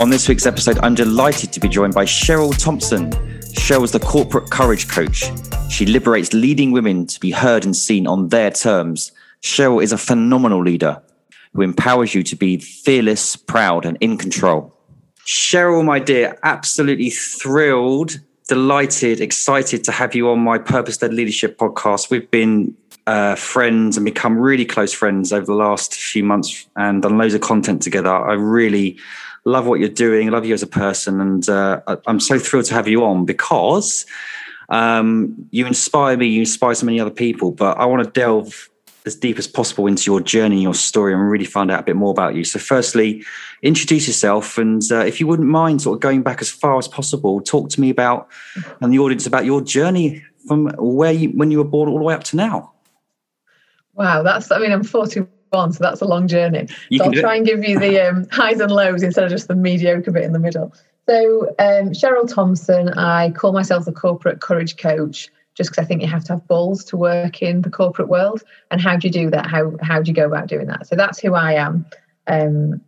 On this week's episode, I'm delighted to be joined by Cheryl Thompson. Cheryl is the corporate courage coach. She liberates leading women to be heard and seen on their terms. Cheryl is a phenomenal leader who empowers you to be fearless, proud, and in control. Cheryl, my dear, absolutely thrilled, delighted, excited to have you on my Purpose Led Leadership podcast. We've been uh, friends and become really close friends over the last few months and done loads of content together. I really love what you're doing, love you as a person, and uh, I'm so thrilled to have you on because um, you inspire me, you inspire so many other people. But I want to delve as deep as possible into your journey, your story, and really find out a bit more about you. So, firstly, introduce yourself, and uh, if you wouldn't mind, sort of going back as far as possible, talk to me about and the audience about your journey from where you when you were born all the way up to now. Wow, that's I mean, I'm 41 on, so that's a long journey. You so I'll try it. and give you the um, highs and lows instead of just the mediocre bit in the middle. So, um, Cheryl Thompson, I call myself the corporate courage coach just because I think you have to have balls to work in the corporate world. And how do you do that? How how do you go about doing that? So that's who I am. Um,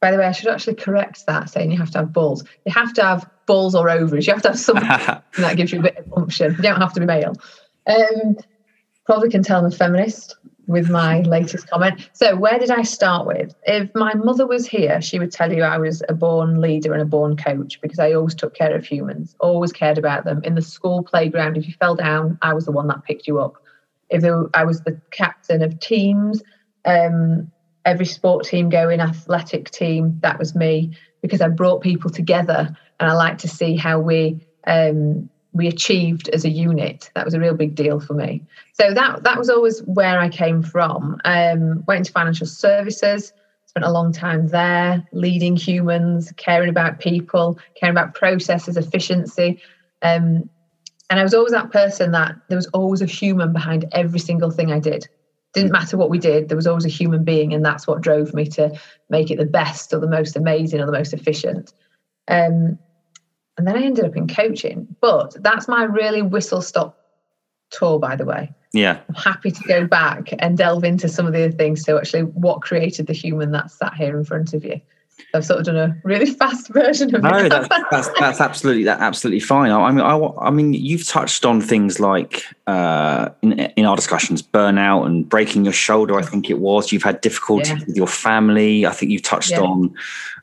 by the way, I should actually correct that, saying you have to have balls. You have to have balls or ovaries. You have to have something that gives you a bit of function. You don't have to be male. Um, probably can tell I'm a feminist with my latest comment. So, where did I start with? If my mother was here, she would tell you I was a born leader and a born coach because I always took care of humans, always cared about them. In the school playground, if you fell down, I was the one that picked you up. If I was the captain of teams, um, every sport team going, athletic team, that was me because I brought people together and I like to see how we um, we achieved as a unit. That was a real big deal for me. So that that was always where I came from. Um, went into financial services, spent a long time there, leading humans, caring about people, caring about processes, efficiency. Um, and I was always that person that there was always a human behind every single thing I did. Didn't matter what we did, there was always a human being, and that's what drove me to make it the best or the most amazing or the most efficient. Um, and then I ended up in coaching. But that's my really whistle stop tour, by the way. Yeah. I'm happy to go back and delve into some of the other things. So, actually, what created the human that's sat here in front of you? I've sort of done a really fast version of no, it. that's, that's, that's absolutely that absolutely fine. I, mean, I, I mean, you've touched on things like uh, in, in our discussions, burnout and breaking your shoulder. I think it was. You've had difficulty yeah. with your family. I think you've touched yeah. on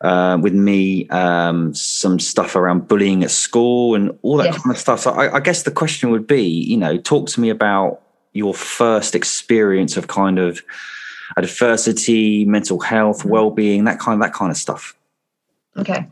uh, with me um, some stuff around bullying at school and all that yes. kind of stuff. So I, I guess the question would be, you know, talk to me about your first experience of kind of adversity, mental health, mm-hmm. well-being, that kind of that kind of stuff. Okay.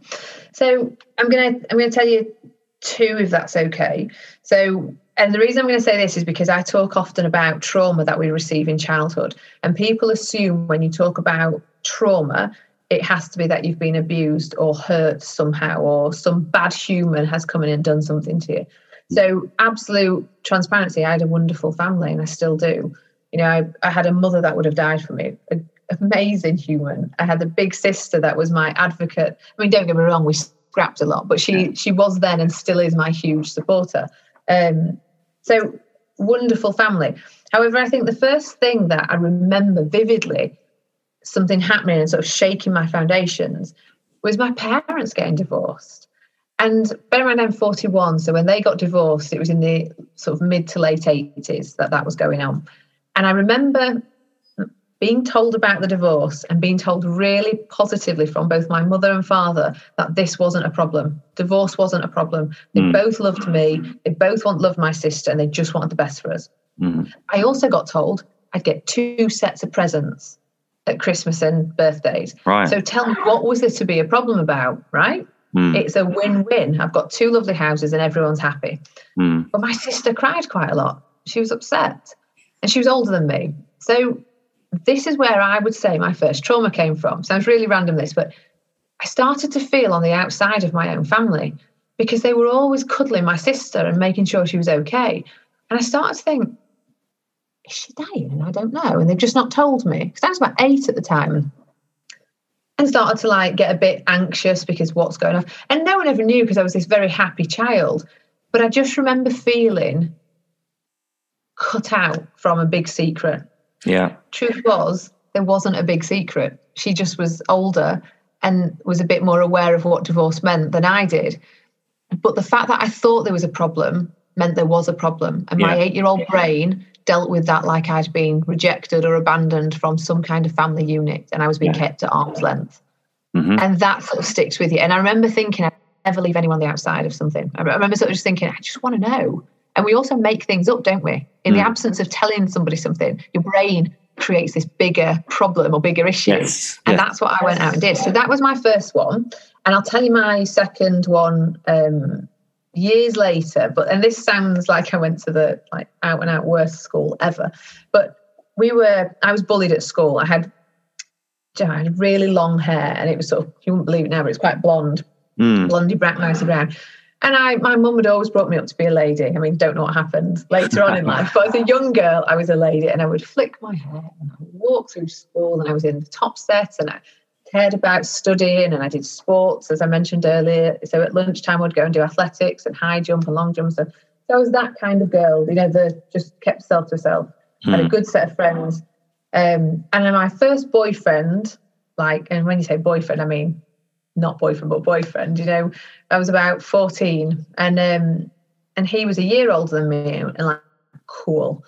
So I'm gonna I'm gonna tell you two if that's okay. So and the reason I'm going to say this is because I talk often about trauma that we receive in childhood. And people assume when you talk about trauma, it has to be that you've been abused or hurt somehow, or some bad human has come in and done something to you. So, absolute transparency, I had a wonderful family and I still do. You know, I, I had a mother that would have died for me, an amazing human. I had a big sister that was my advocate. I mean, don't get me wrong, we scrapped a lot, but she she was then and still is my huge supporter. Um, so wonderful family. However, I think the first thing that I remember vividly, something happening and sort of shaking my foundations, was my parents getting divorced. And bear in mind, I'm 41, so when they got divorced, it was in the sort of mid to late 80s that that was going on. And I remember being told about the divorce and being told really positively from both my mother and father that this wasn't a problem. Divorce wasn't a problem. They mm. both loved me. They both want loved my sister, and they just wanted the best for us. Mm. I also got told I'd get two sets of presents at Christmas and birthdays. Right. So tell me, what was there to be a problem about? Right. Mm. It's a win-win. I've got two lovely houses and everyone's happy. Hmm. But my sister cried quite a lot. She was upset and she was older than me. So this is where I would say my first trauma came from. Sounds really random, this, but I started to feel on the outside of my own family because they were always cuddling my sister and making sure she was okay. And I started to think, is she dying? And I don't know. And they've just not told me. Because I was about eight at the time. And started to like get a bit anxious because what's going on. And no one ever knew because I was this very happy child. But I just remember feeling cut out from a big secret. Yeah. Truth was, there wasn't a big secret. She just was older and was a bit more aware of what divorce meant than I did. But the fact that I thought there was a problem meant there was a problem. And yeah. my eight year old brain dealt with that like I'd been rejected or abandoned from some kind of family unit and I was being yeah. kept at arm's length. Mm-hmm. And that sort of sticks with you. And I remember thinking, I never leave anyone the outside of something. I remember sort of just thinking, I just want to know. And we also make things up, don't we? In mm. the absence of telling somebody something, your brain creates this bigger problem or bigger issue. Yes. And yes. that's what I went out and did. So that was my first one. And I'll tell you my second one um, years later. But and this sounds like I went to the like out and out worst school ever. But we were I was bullied at school. I had I had really long hair and it was sort of you wouldn't believe it now, but it's quite blonde. Mm. Blondie nicey brown. And I, my mum had always brought me up to be a lady. I mean, don't know what happened later on in life, but as a young girl, I was a lady, and I would flick my hair and I would walk through school, and I was in the top set, and I cared about studying, and I did sports, as I mentioned earlier. So at lunchtime, I'd go and do athletics and high jump and long jump. So, so I was that kind of girl, you know, that just kept self to self. Hmm. Had a hmm. good set of friends, um, and then my first boyfriend, like, and when you say boyfriend, I mean not boyfriend but boyfriend you know i was about 14 and um and he was a year older than me and like cool.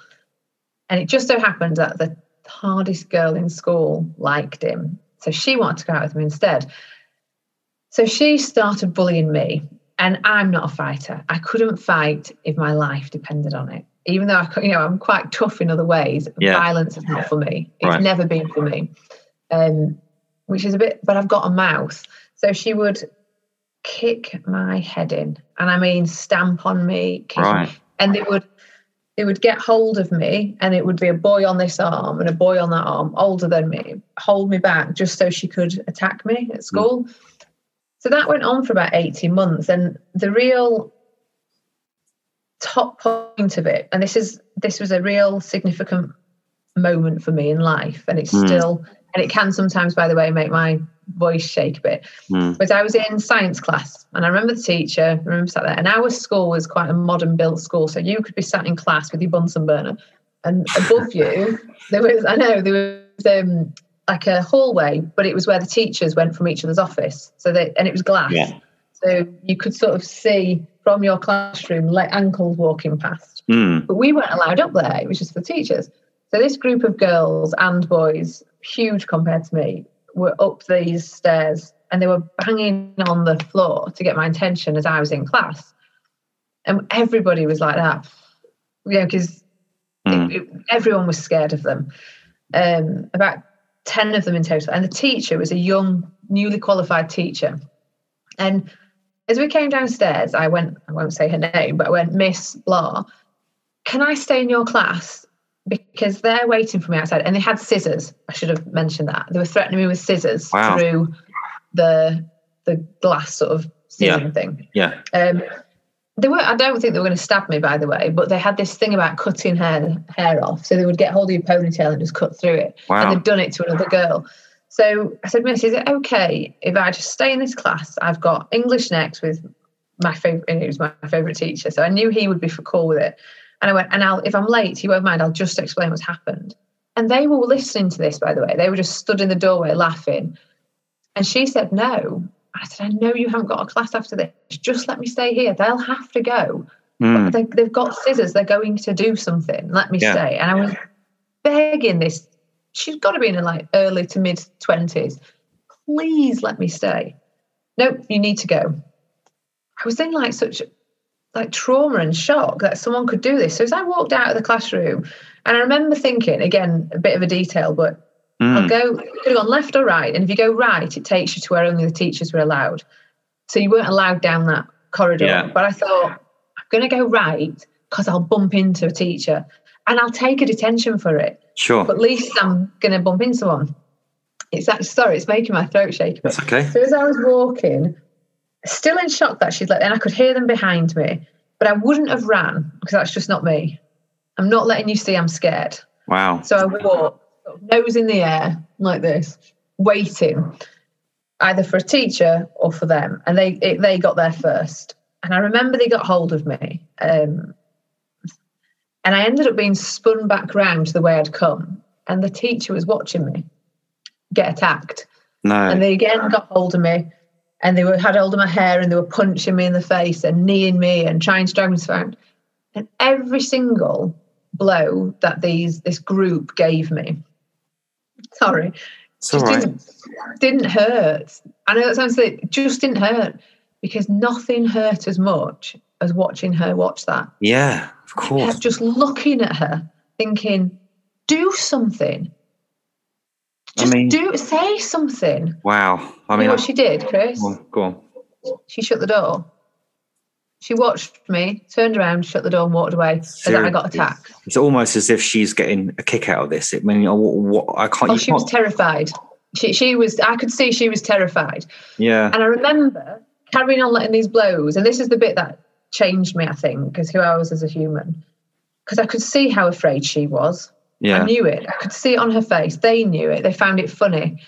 And it just so happened that the hardest girl in school liked him so she wanted to go out with him instead. So she started bullying me and i'm not a fighter. I couldn't fight if my life depended on it. Even though I, you know i'm quite tough in other ways yeah. violence is not for me. It's right. never been for me. Um which is a bit but i've got a mouth so she would kick my head in, and I mean stamp on me, right. and they would they would get hold of me, and it would be a boy on this arm and a boy on that arm, older than me, hold me back just so she could attack me at hmm. school. Mm. So that went on for about 18 months, and the real top point of it, and this is this was a real significant moment for me in life, and it's mm. still and it can sometimes, by the way, make my voice shake a bit. Mm. But I was in science class and I remember the teacher, I remember sat there, and our school was quite a modern built school. So you could be sat in class with your Bunsen burner. And above you, there was, I know, there was um, like a hallway, but it was where the teachers went from each other's office. So they, and it was glass. Yeah. So you could sort of see from your classroom like ankles walking past. Mm. But we weren't allowed up there, it was just for teachers. So this group of girls and boys, huge compared to me, were up these stairs and they were banging on the floor to get my attention as I was in class. And everybody was like that, you know, because mm. everyone was scared of them. Um, about 10 of them in total. And the teacher was a young, newly qualified teacher. And as we came downstairs, I went, I won't say her name, but I went, Miss Blah, can I stay in your class? Because they're waiting for me outside and they had scissors. I should have mentioned that. They were threatening me with scissors wow. through the the glass sort of ceiling yeah. thing. Yeah. Um, they were I don't think they were going to stab me by the way, but they had this thing about cutting hair hair off. So they would get hold of your ponytail and just cut through it. Wow. And they'd done it to another girl. So I said, Miss, is it okay if I just stay in this class? I've got English next with my favorite, and it was my favorite teacher. So I knew he would be for cool with it. And I went, and I'll, if I'm late, you won't mind, I'll just explain what's happened. And they were listening to this, by the way. They were just stood in the doorway laughing. And she said, No. I said, I know you haven't got a class after this. Just let me stay here. They'll have to go. Mm. They, have got scissors. They're going to do something. Let me yeah. stay. And I was begging this. She's got to be in her like early to mid 20s. Please let me stay. Nope, you need to go. I was in like such like trauma and shock that someone could do this. So as I walked out of the classroom, and I remember thinking, again, a bit of a detail, but mm. I'll go, you could have gone left or right. And if you go right, it takes you to where only the teachers were allowed. So you weren't allowed down that corridor. Yeah. But I thought, I'm going to go right because I'll bump into a teacher and I'll take a detention for it. Sure. But at least I'm going to bump into one. It's actually, sorry, it's making my throat shake. That's okay. So as I was walking, still in shock that she'd let, and I could hear them behind me, but I wouldn't have ran because that's just not me. I'm not letting you see I'm scared. Wow. So I walked, nose in the air like this, waiting either for a teacher or for them. And they it, they got there first. And I remember they got hold of me. Um, and I ended up being spun back round to the way I'd come. And the teacher was watching me get attacked. No. And they again got hold of me and they were had hold of my hair and they were punching me in the face and kneeing me and trying to drag me to the ground. And every single blow that these this group gave me, sorry, just didn't, didn't, hurt. I know that sounds like just didn't hurt because nothing hurt as much as watching her watch that. Yeah, of course. just looking at her, thinking, do something. Just I mean, do say something. Wow. I mean, you know what I, she did, Chris? Go on, go on. She shut the door. She watched me, turned around, shut the door, and walked away. And then I got attacked. It's almost as if she's getting a kick out of this. I mean, what, what I can't. Oh, she can't... was terrified. She, she was. I could see she was terrified. Yeah. And I remember carrying on letting these blows, and this is the bit that changed me. I think because who I was as a human, because I could see how afraid she was. Yeah. I knew it. I could see it on her face. They knew it. They found it funny.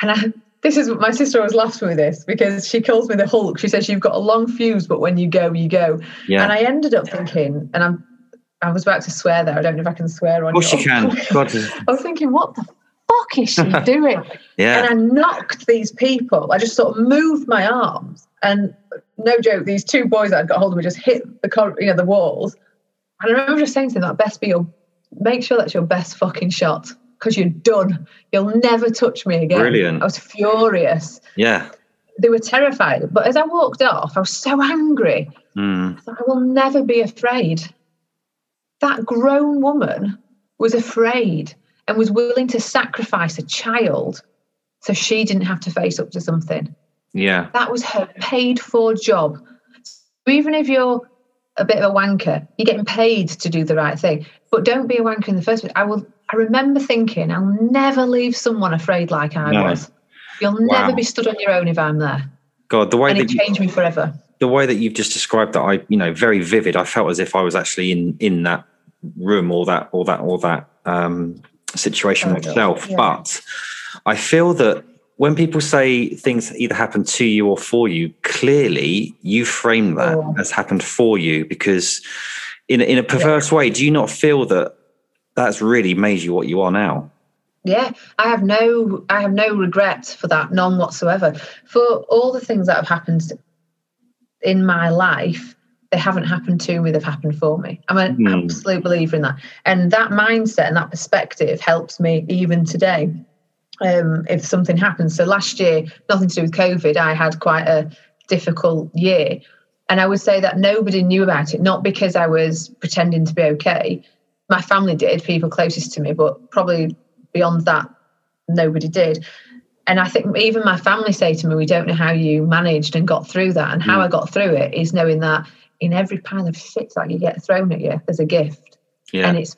And I, this is my sister always laughs with this because she calls me the Hulk. She says you've got a long fuse, but when you go, you go. Yeah. And I ended up thinking, and I'm, I was about to swear there. I don't know if I can swear on. Of course you can. God. I was thinking, what the fuck is she doing? yeah. And I knocked these people. I just sort of moved my arms, and no joke, these two boys that had got hold of me just hit the you know the walls. And I remember just saying to them, that best be your make sure that's your best fucking shot because you're done. You'll never touch me again. Brilliant. I was furious. Yeah. They were terrified. But as I walked off, I was so angry. Mm. I thought, I will never be afraid. That grown woman was afraid and was willing to sacrifice a child so she didn't have to face up to something. Yeah. That was her paid for job. So even if you're a bit of a wanker. You're getting paid to do the right thing, but don't be a wanker in the first place. I will. I remember thinking, I'll never leave someone afraid like I no. was. You'll wow. never be stood on your own if I'm there. God, the way and that it changed you, me forever. The way that you've just described that, I, you know, very vivid. I felt as if I was actually in in that room or that or that or that um, situation oh, myself. Yeah. But I feel that when people say things either happen to you or for you, clearly you frame that oh. as happened for you because in in a perverse yeah. way, do you not feel that that's really made you what you are now? Yeah, I have no I have no regret for that, none whatsoever. For all the things that have happened in my life, they haven't happened to me, they've happened for me. I'm an mm. absolute believer in that. And that mindset and that perspective helps me even today um, if something happens. So last year, nothing to do with COVID, I had quite a difficult year. And I would say that nobody knew about it, not because I was pretending to be okay. My family did, people closest to me, but probably beyond that, nobody did. And I think even my family say to me, We don't know how you managed and got through that. And how mm. I got through it is knowing that in every pile of shit that you get thrown at you, there's a gift. Yeah. And it's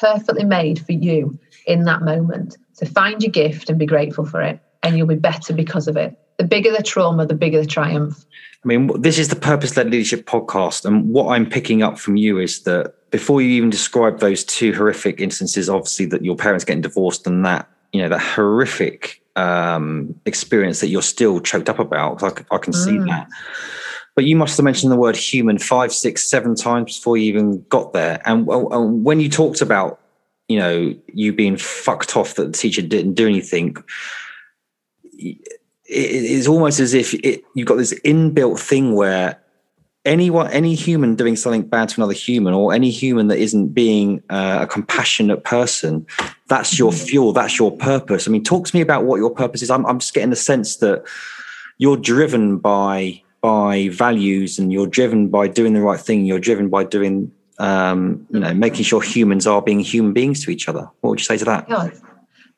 perfectly made for you in that moment. So find your gift and be grateful for it, and you'll be better because of it. The bigger the trauma, the bigger the triumph. I mean, this is the Purpose Led Leadership podcast. And what I'm picking up from you is that before you even describe those two horrific instances, obviously, that your parents getting divorced and that, you know, that horrific um, experience that you're still choked up about, I, I can see mm. that. But you must have mentioned the word human five, six, seven times before you even got there. And, and when you talked about you know you being fucked off that the teacher didn't do anything it's almost as if it, you've got this inbuilt thing where anyone any human doing something bad to another human or any human that isn't being uh, a compassionate person that's your mm-hmm. fuel that's your purpose i mean talk to me about what your purpose is i'm, I'm just getting the sense that you're driven by by values and you're driven by doing the right thing you're driven by doing um, you know, making sure humans are being human beings to each other. What would you say to that? Yeah.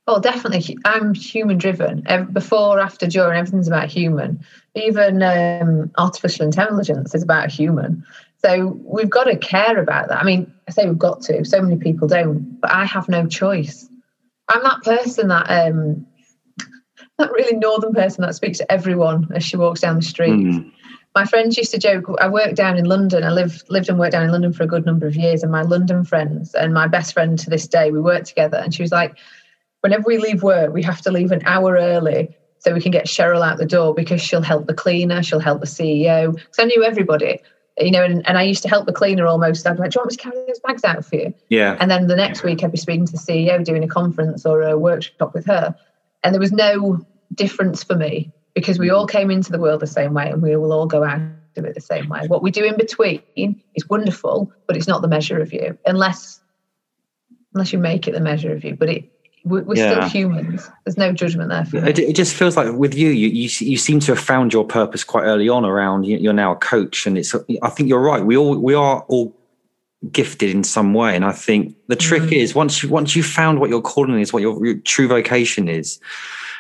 Well, definitely. I'm human driven. Before, after, during, everything's about human. Even um, artificial intelligence is about human. So we've got to care about that. I mean, I say we've got to. So many people don't, but I have no choice. I'm that person that um, that really northern person that speaks to everyone as she walks down the street. Mm my friends used to joke i worked down in london i lived lived and worked down in london for a good number of years and my london friends and my best friend to this day we worked together and she was like whenever we leave work we have to leave an hour early so we can get cheryl out the door because she'll help the cleaner she'll help the ceo because i knew everybody you know and, and i used to help the cleaner almost i'd be like do you want me to carry those bags out for you? Yeah. And then the next week i'd be speaking to the ceo doing a conference or a workshop with her and there was no difference for me because we all came into the world the same way and we will all go out of it the same way. What we do in between is wonderful, but it's not the measure of you unless unless you make it the measure of you. But it we're yeah. still humans. There's no judgment there. For it, it, just feels like with you, you, you, you seem to have found your purpose quite early on. Around you're now a coach, and it's. I think you're right. We all we are all gifted in some way, and I think the trick mm. is once you once you found what your calling is, what your, your true vocation is,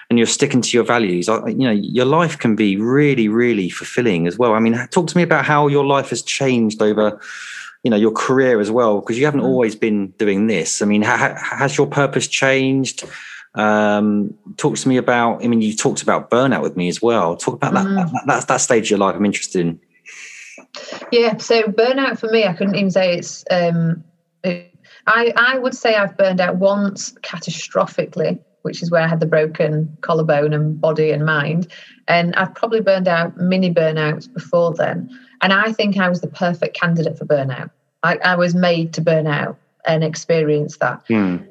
and you're sticking to your values, you know, your life can be really, really fulfilling as well. I mean, talk to me about how your life has changed over, you know, your career as well, because you haven't mm. always been doing this. I mean, ha- has your purpose changed? Um, talk to me about. I mean, you talked about burnout with me as well. Talk about mm. that, that, that that stage of your life. I'm interested in. Yeah, so burnout for me, I couldn't even say it's. Um, it, I I would say I've burned out once catastrophically, which is where I had the broken collarbone and body and mind. And I've probably burned out mini burnouts before then. And I think I was the perfect candidate for burnout. I, I was made to burn out and experience that. Mm.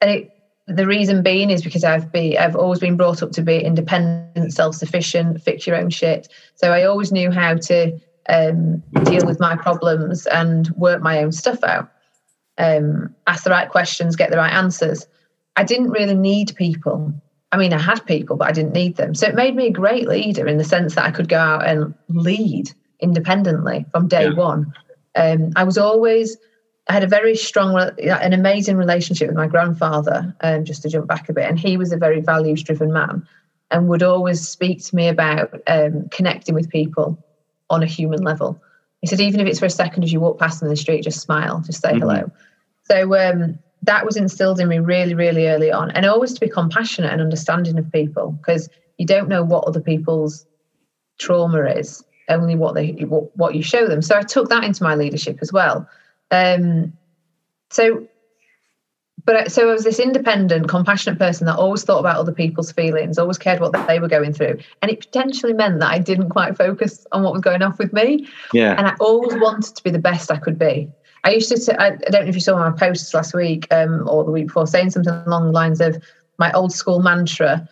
And it, the reason being is because I've been I've always been brought up to be independent, self-sufficient, fix your own shit. So I always knew how to um, deal with my problems and work my own stuff out. Um, ask the right questions, get the right answers. I didn't really need people. I mean, I had people, but I didn't need them. So it made me a great leader in the sense that I could go out and lead independently from day yeah. one. Um, I was always, I had a very strong, an amazing relationship with my grandfather, um, just to jump back a bit. And he was a very values driven man and would always speak to me about um, connecting with people on a human level. He said, even if it's for a second as you walk past them in the street, just smile, just say mm-hmm. hello. So um, that was instilled in me really, really early on. And always to be compassionate and understanding of people because you don't know what other people's trauma is, only what they what, what you show them. So I took that into my leadership as well. Um, so, but so I was this independent, compassionate person that always thought about other people's feelings, always cared what they were going through, and it potentially meant that I didn't quite focus on what was going off with me. Yeah, and I always wanted to be the best I could be. I used to, say, I don't know if you saw my posts last week um, or the week before, saying something along the lines of my old school mantra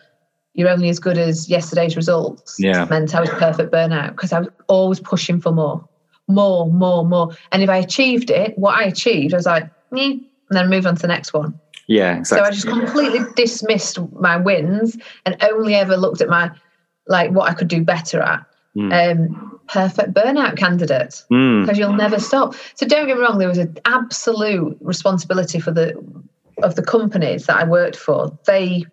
you're only as good as yesterday's results. Yeah. Meant I was perfect burnout because I was always pushing for more, more, more, more. And if I achieved it, what I achieved, I was like, eh, and then move on to the next one. Yeah, exactly. So I just completely dismissed my wins and only ever looked at my like what I could do better at. Mm. Um, perfect burnout candidate because mm. you'll never stop. So don't get me wrong, there was an absolute responsibility for the of the companies that I worked for. They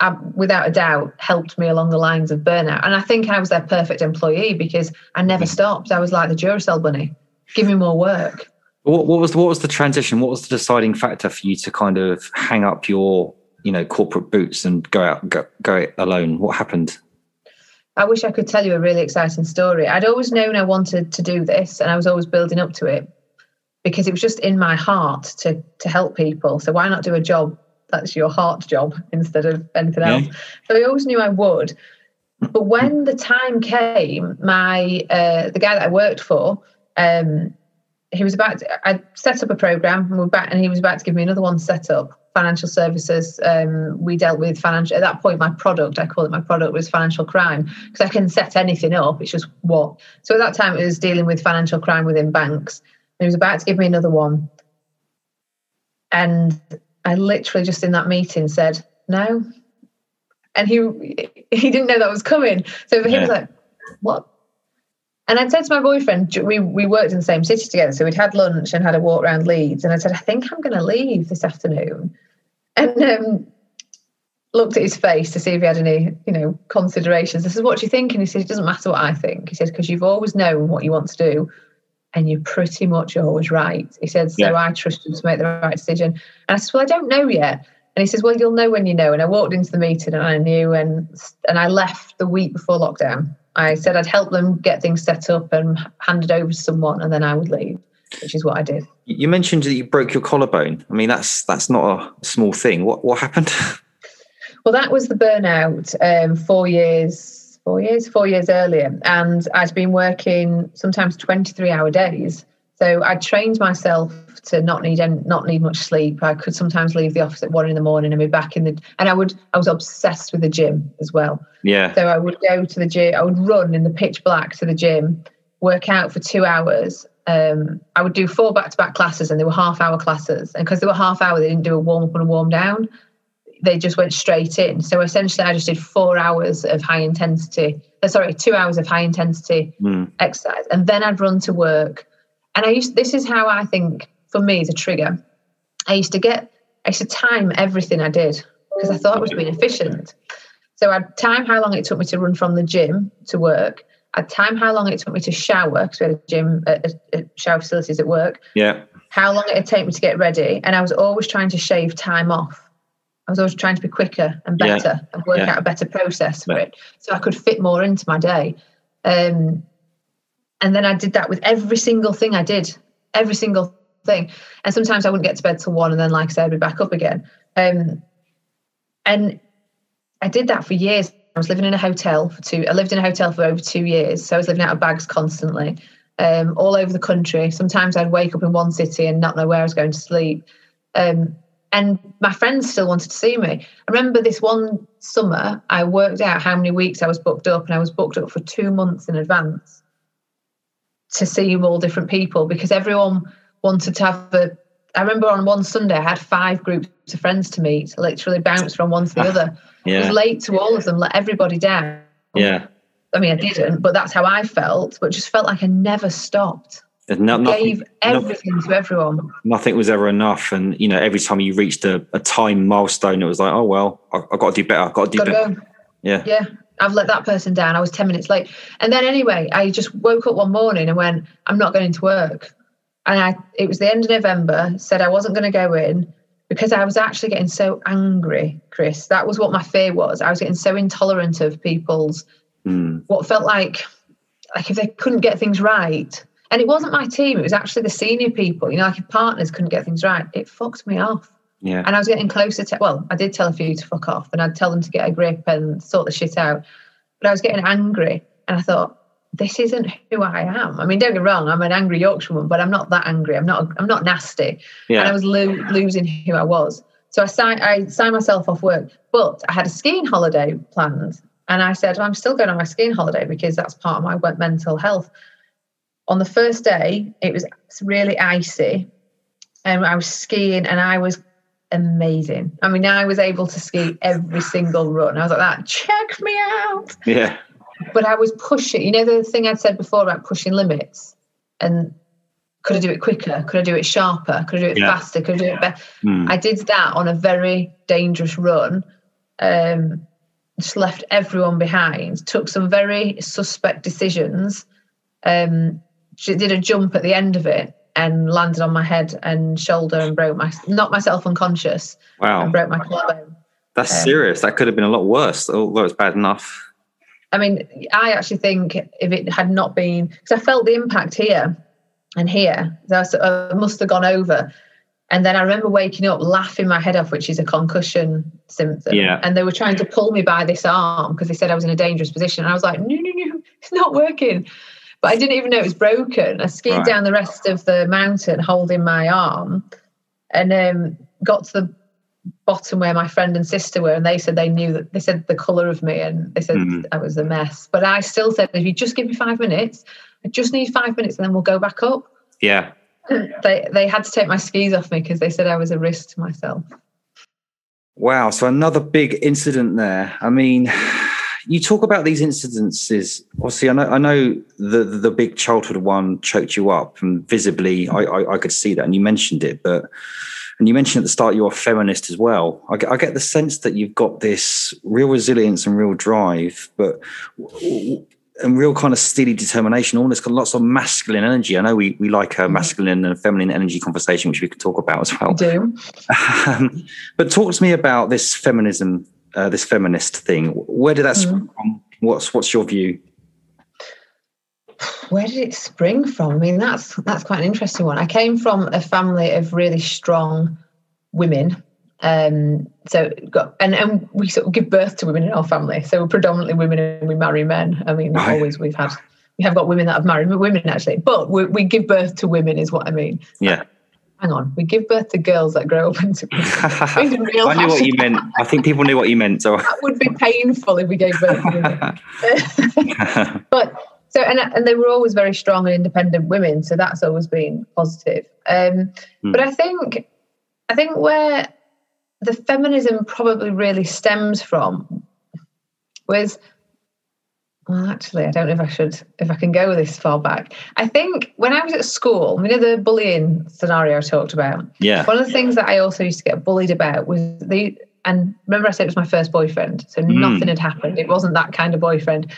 uh, without a doubt helped me along the lines of burnout. And I think I was their perfect employee because I never stopped. I was like the Duracell bunny. Give me more work. What, what was what was the transition? What was the deciding factor for you to kind of hang up your you know corporate boots and go out go, go alone? What happened? I wish I could tell you a really exciting story. I'd always known I wanted to do this and I was always building up to it because it was just in my heart to to help people. So why not do a job that's your heart job instead of anything else? Yeah. So I always knew I would. But when the time came, my uh, the guy that I worked for, um, he was about to, I set up a program and we back and he was about to give me another one set up financial services. Um, we dealt with financial, at that point, my product, I call it my product, was financial crime because I can set anything up. It's just what. So at that time, it was dealing with financial crime within banks. And he was about to give me another one. And I literally just in that meeting said, no. And he he didn't know that was coming. So he was like, what? And I'd said to my boyfriend, we, we worked in the same city together. So we'd had lunch and had a walk around Leeds. And I said, I think I'm going to leave this afternoon and um, looked at his face to see if he had any, you know, considerations. I said, "What do you think?" And he said, "It doesn't matter what I think." He said, "Because you've always known what you want to do, and you're pretty much always right." He said, "So yeah. I trust you to make the right decision." And I said, "Well, I don't know yet." And he says, "Well, you'll know when you know." And I walked into the meeting, and I knew, and and I left the week before lockdown. I said I'd help them get things set up and hand it over to someone, and then I would leave which is what I did. You mentioned that you broke your collarbone. I mean, that's that's not a small thing. What what happened? Well, that was the burnout. Um, four years, four years, four years earlier, and I'd been working sometimes twenty three hour days. So I trained myself to not need not need much sleep. I could sometimes leave the office at one in the morning and be back in the. And I would I was obsessed with the gym as well. Yeah. So I would go to the gym. I would run in the pitch black to the gym, work out for two hours. Um, I would do four back to back classes, and they were half hour classes. And because they were half hour, they didn't do a warm up and a warm down. They just went straight in. So essentially, I just did four hours of high intensity. Uh, sorry, two hours of high intensity mm. exercise, and then I'd run to work. And I used. This is how I think for me is a trigger. I used to get, I used to time everything I did because I thought I was being efficient. So I'd time how long it took me to run from the gym to work. I'd time how long it took me to shower because we had a gym, a, a shower facilities at work. Yeah. How long it'd take me to get ready, and I was always trying to shave time off. I was always trying to be quicker and better yeah. and work yeah. out a better process for yeah. it, so I could fit more into my day. Um, and then I did that with every single thing I did, every single thing. And sometimes I wouldn't get to bed till one, and then, like I said, I'd be back up again. Um, and I did that for years. I was living in a hotel for two. I lived in a hotel for over two years, so I was living out of bags constantly, um, all over the country. Sometimes I'd wake up in one city and not know where I was going to sleep. Um, and my friends still wanted to see me. I remember this one summer, I worked out how many weeks I was booked up, and I was booked up for two months in advance to see all different people because everyone wanted to have a. I remember on one Sunday I had five groups of friends to meet, literally bounced from one to the other. Yeah. I was late to all of them, let everybody down. Yeah. I mean, I didn't, but that's how I felt. But just felt like I never stopped. No, nothing, gave everything to everyone. Nothing was ever enough, and you know, every time you reached a, a time milestone, it was like, oh well, I, have got to do better. I've got to do Gotta better. Go. Yeah, yeah. I've let that person down. I was ten minutes late, and then anyway, I just woke up one morning and went, I'm not going to work and I it was the end of November, said I wasn't going to go in because I was actually getting so angry, Chris. That was what my fear was. I was getting so intolerant of people's mm. what felt like like if they couldn't get things right. And it wasn't my team, it was actually the senior people. You know, like if partners couldn't get things right, it fucked me off. Yeah. And I was getting closer to well, I did tell a few to fuck off and I'd tell them to get a grip and sort the shit out. But I was getting angry and I thought, this isn't who I am. I mean, don't get wrong, I'm an angry Yorkshireman, but I'm not that angry. I'm not. I'm not nasty. Yeah. And I was lo- losing who I was. So I signed. I signed myself off work, but I had a skiing holiday planned, and I said well, I'm still going on my skiing holiday because that's part of my mental health. On the first day, it was really icy, and I was skiing, and I was amazing. I mean, I was able to ski every single run. I was like that. Check me out. Yeah but I was pushing. You know the thing I'd said before about pushing limits, and could I do it quicker? Could I do it sharper? Could I do it yeah. faster? Could I do it better? Mm. I did that on a very dangerous run. Um, just left everyone behind. Took some very suspect decisions. Um, did a jump at the end of it and landed on my head and shoulder and broke my knocked myself unconscious. Wow! And broke my collarbone. That's um, serious. That could have been a lot worse. Although it's bad enough. I mean, I actually think if it had not been, because I felt the impact here and here, I must have gone over. And then I remember waking up laughing my head off, which is a concussion symptom. Yeah. And they were trying to pull me by this arm because they said I was in a dangerous position. And I was like, no, no, no, it's not working. But I didn't even know it was broken. I skied right. down the rest of the mountain holding my arm and um, got to the bottom where my friend and sister were, and they said they knew that they said the colour of me, and they said mm. I was a mess. But I still said, if you just give me five minutes, I just need five minutes, and then we'll go back up. Yeah. They they had to take my skis off me because they said I was a risk to myself. Wow. So another big incident there. I mean, you talk about these incidences. Obviously, I know I know the the big childhood one choked you up, and visibly, I, I, I could see that, and you mentioned it, but and you mentioned at the start you're a feminist as well. I get, I get the sense that you've got this real resilience and real drive, but and real kind of steely determination. All this got lots of masculine energy. I know we we like a masculine and feminine energy conversation, which we could talk about as well. We do. Um, but talk to me about this feminism, uh, this feminist thing. Where did that mm. from? What's what's your view? where did it spring from? I mean, that's that's quite an interesting one. I came from a family of really strong women. Um, so got and, and we sort of give birth to women in our family. So we're predominantly women and we marry men. I mean, not always we've had we have got women that have married women actually, but we, we give birth to women, is what I mean. Yeah. Hang on, we give birth to girls that grow up into. I knew what you meant. I think people knew what you meant. So that would be painful if we gave birth to women. but so and and they were always very strong and independent women, so that's always been positive. Um, mm. But I think I think where the feminism probably really stems from was well, actually, I don't know if I should, if I can go this far back. I think when I was at school, you know, the bullying scenario I talked about. Yeah. One of the things that I also used to get bullied about was the, and remember I said it was my first boyfriend, so mm. nothing had happened. It wasn't that kind of boyfriend,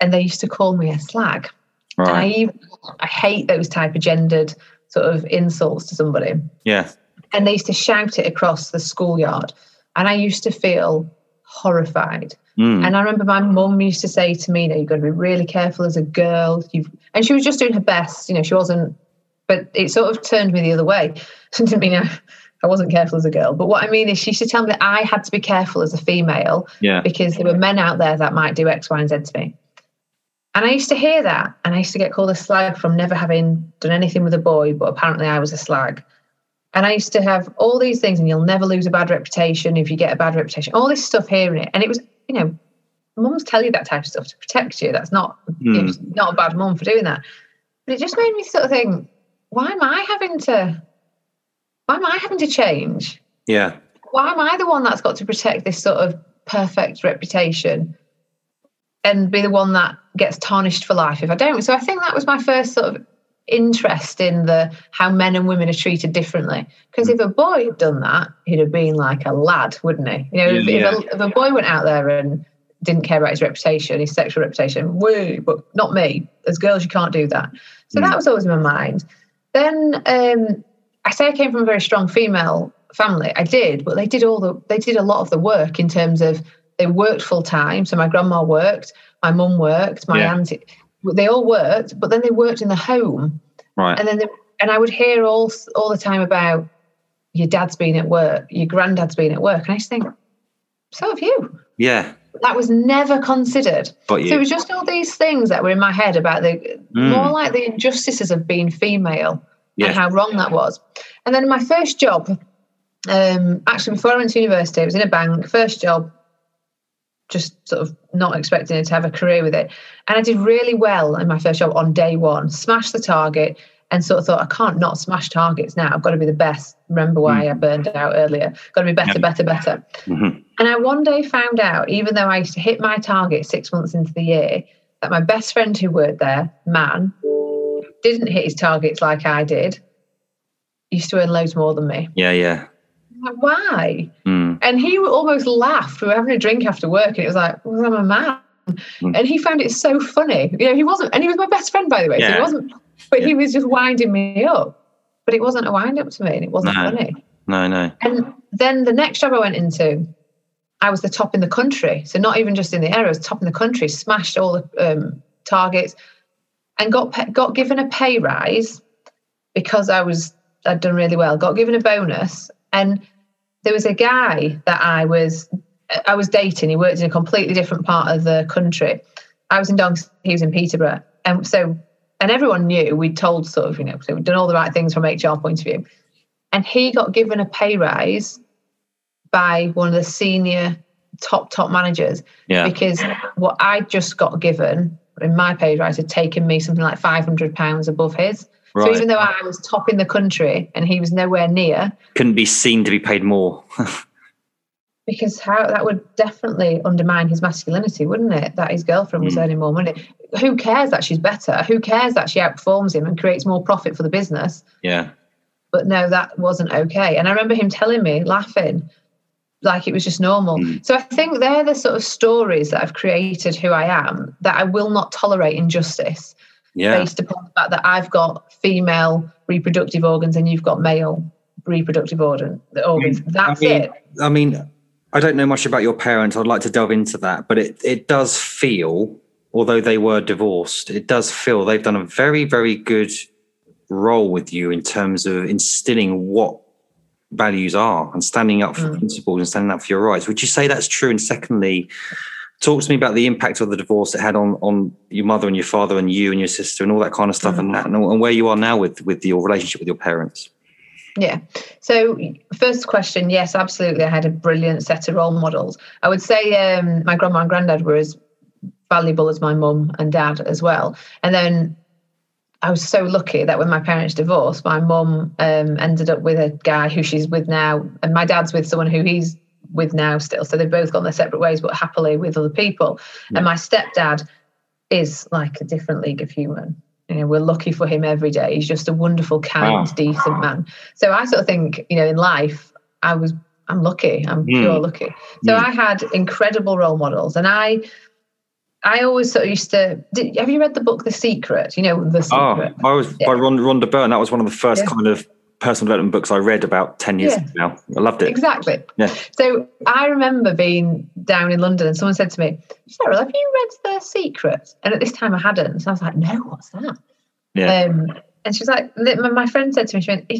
and they used to call me a slag. Right. And I, even, I hate those type of gendered sort of insults to somebody. Yeah. And they used to shout it across the schoolyard, and I used to feel horrified Mm. And I remember my mum used to say to me, you know, you've got to be really careful as a girl. You've, and she was just doing her best, you know, she wasn't, but it sort of turned me the other way. didn't mean I, I wasn't careful as a girl. But what I mean is she used to tell me that I had to be careful as a female yeah. because there were men out there that might do X, Y, and Z to me. And I used to hear that and I used to get called a slag from never having done anything with a boy, but apparently I was a slag. And I used to have all these things, and you'll never lose a bad reputation if you get a bad reputation, all this stuff hearing it. And it was you know, mums tell you that type of stuff to protect you. That's not mm. you know, hmm. not a bad mum for doing that. But it just made me sort of think, why am I having to? Why am I having to change? Yeah. Why am I the one that's got to protect this sort of perfect reputation and be the one that gets tarnished for life if I don't? So I think that was my first sort of interest in the how men and women are treated differently. Because if a boy had done that, he'd have been like a lad, wouldn't he? You know, if, yeah. if, a, if, a, boy went out there and didn't care about his reputation, his sexual reputation, woo, but not me. As girls, you can't do that. So mm. that was always in my mind. Then um, I say I came from a very strong female family. I did, but they did all the they did a lot of the work in terms of they worked full time. So my grandma worked, my mum worked, my yeah. auntie they all worked, but then they worked in the home. Right. And then they, and I would hear all all the time about your dad's been at work, your granddad's been at work, and I just think, so have you. Yeah. That was never considered. But so it was just all these things that were in my head about the mm. more like the injustices of being female yeah. and how wrong that was. And then my first job, um, actually before I went to university, I was in a bank. First job, just sort of not expecting it to have a career with it. And I did really well in my first job on day one, smashed the target, and sort of thought, I can't not smash targets now. I've got to be the best. Remember why mm. I burned out earlier. Got to be better, yep. better, better. Mm-hmm. And I one day found out, even though I used to hit my target six months into the year, that my best friend who worked there, man, didn't hit his targets like I did. Used to earn loads more than me. Yeah, yeah like, why? Mm. And he almost laughed. We were having a drink after work, and it was like, well, I'm a man. Mm. And he found it so funny. You know, he wasn't, and he was my best friend, by the way. Yeah. So he wasn't, but yeah. he was just winding me up. But it wasn't a wind up to me, and it wasn't no. funny. No, no. And then the next job I went into, I was the top in the country. So not even just in the area, I was top in the country, smashed all the um, targets, and got got given a pay rise because I was I'd done really well. Got given a bonus, and there was a guy that I was I was dating. He worked in a completely different part of the country. I was in Doncaster, he was in Peterborough, and so and everyone knew we'd told sort of you know so we'd done all the right things from HR point of view, and he got given a pay rise by one of the senior top top managers yeah. because what I just got given in my pay rise had taken me something like five hundred pounds above his. Right. So even though I was top in the country and he was nowhere near, couldn't be seen to be paid more. because how that would definitely undermine his masculinity, wouldn't it? That his girlfriend was mm. earning more money. Who cares that she's better? Who cares that she outperforms him and creates more profit for the business? Yeah. But no, that wasn't okay. And I remember him telling me, laughing, like it was just normal. Mm. So I think they're the sort of stories that have created who I am, that I will not tolerate injustice yeah. based upon the fact that I've got female reproductive organs and you've got male reproductive organ, organs. That's I mean, it. I mean, I don't know much about your parents. I'd like to delve into that, but it, it does feel, although they were divorced, it does feel they've done a very, very good role with you in terms of instilling what values are and standing up for mm. principles and standing up for your rights. Would you say that's true? And secondly, Talk to me about the impact of the divorce it had on on your mother and your father and you and your sister and all that kind of stuff mm. and that and, and where you are now with with your relationship with your parents. Yeah. So, first question, yes, absolutely. I had a brilliant set of role models. I would say um, my grandma and granddad were as valuable as my mum and dad as well. And then I was so lucky that when my parents divorced, my mum um, ended up with a guy who she's with now, and my dad's with someone who he's with now still. So they've both gone their separate ways, but happily with other people. Yeah. And my stepdad is like a different league of human. You know, we're lucky for him every day. He's just a wonderful, kind, decent man. So I sort of think, you know, in life, I was, I'm lucky. I'm mm. pure lucky. So mm. I had incredible role models, and I, I always sort of used to. Did, have you read the book The Secret? You know, The ah, Secret. Oh, I was yeah. by Rhonda Byrne. That was one of the first yeah. kind of personal development books I read about 10 years yeah. now. I loved it. Exactly. Yeah. So I remember being down in London and someone said to me, Cheryl, have you read The Secret? And at this time I hadn't. So I was like, no, what's that? Yeah. Um, and she's like, my friend said to me, she went,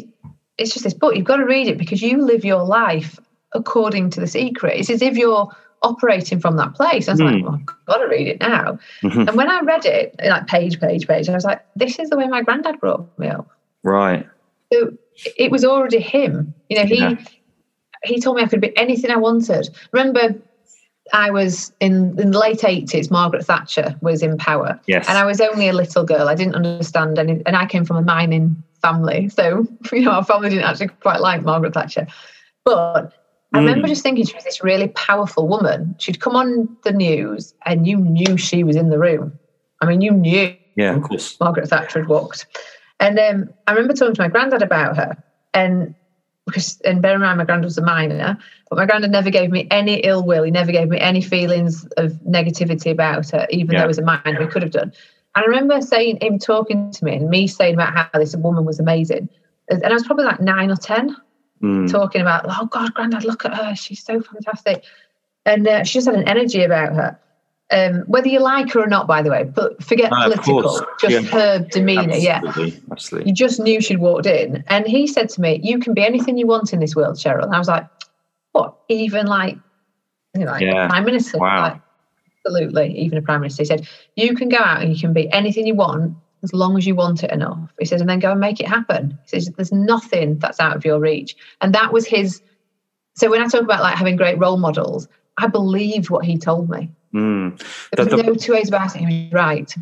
it's just this book. You've got to read it because you live your life according to The Secret. It's as if you're operating from that place. I was mm. like, hmm. well, I've got to read it now. Mm-hmm. And when I read it, like page, page, page, I was like, this is the way my granddad brought me up. Right. So it was already him. You know, he yeah. he told me I could be anything I wanted. Remember, I was in in the late eighties. Margaret Thatcher was in power, yes, and I was only a little girl. I didn't understand any, and I came from a mining family, so you know our family didn't actually quite like Margaret Thatcher. But I remember mm. just thinking she was this really powerful woman. She'd come on the news, and you knew she was in the room. I mean, you knew. Yeah, of course. Margaret Thatcher had walked. And um, I remember talking to my granddad about her, and because and bear in mind my granddad was a miner, but my granddad never gave me any ill will. He never gave me any feelings of negativity about her, even yeah. though was a miner, he could have done. And I remember saying him talking to me and me saying about how this woman was amazing. And I was probably like nine or ten, mm. talking about, oh God, granddad, look at her, she's so fantastic. And uh, she just had an energy about her um, whether you like her or not, by the way, but forget uh, political, just yeah. her demeanour. Absolutely. Yeah, absolutely. You just knew she'd walked in, and he said to me, "You can be anything you want in this world, Cheryl." And I was like, "What? Even like, you know, like yeah. prime minister? Wow. Like, absolutely, even a prime minister." He said, "You can go out and you can be anything you want." As long as you want it enough, he says, and then go and make it happen. He says, "There's nothing that's out of your reach," and that was his. So when I talk about like having great role models, I believed what he told me. Mm. There's the, no two ways about it. He was right.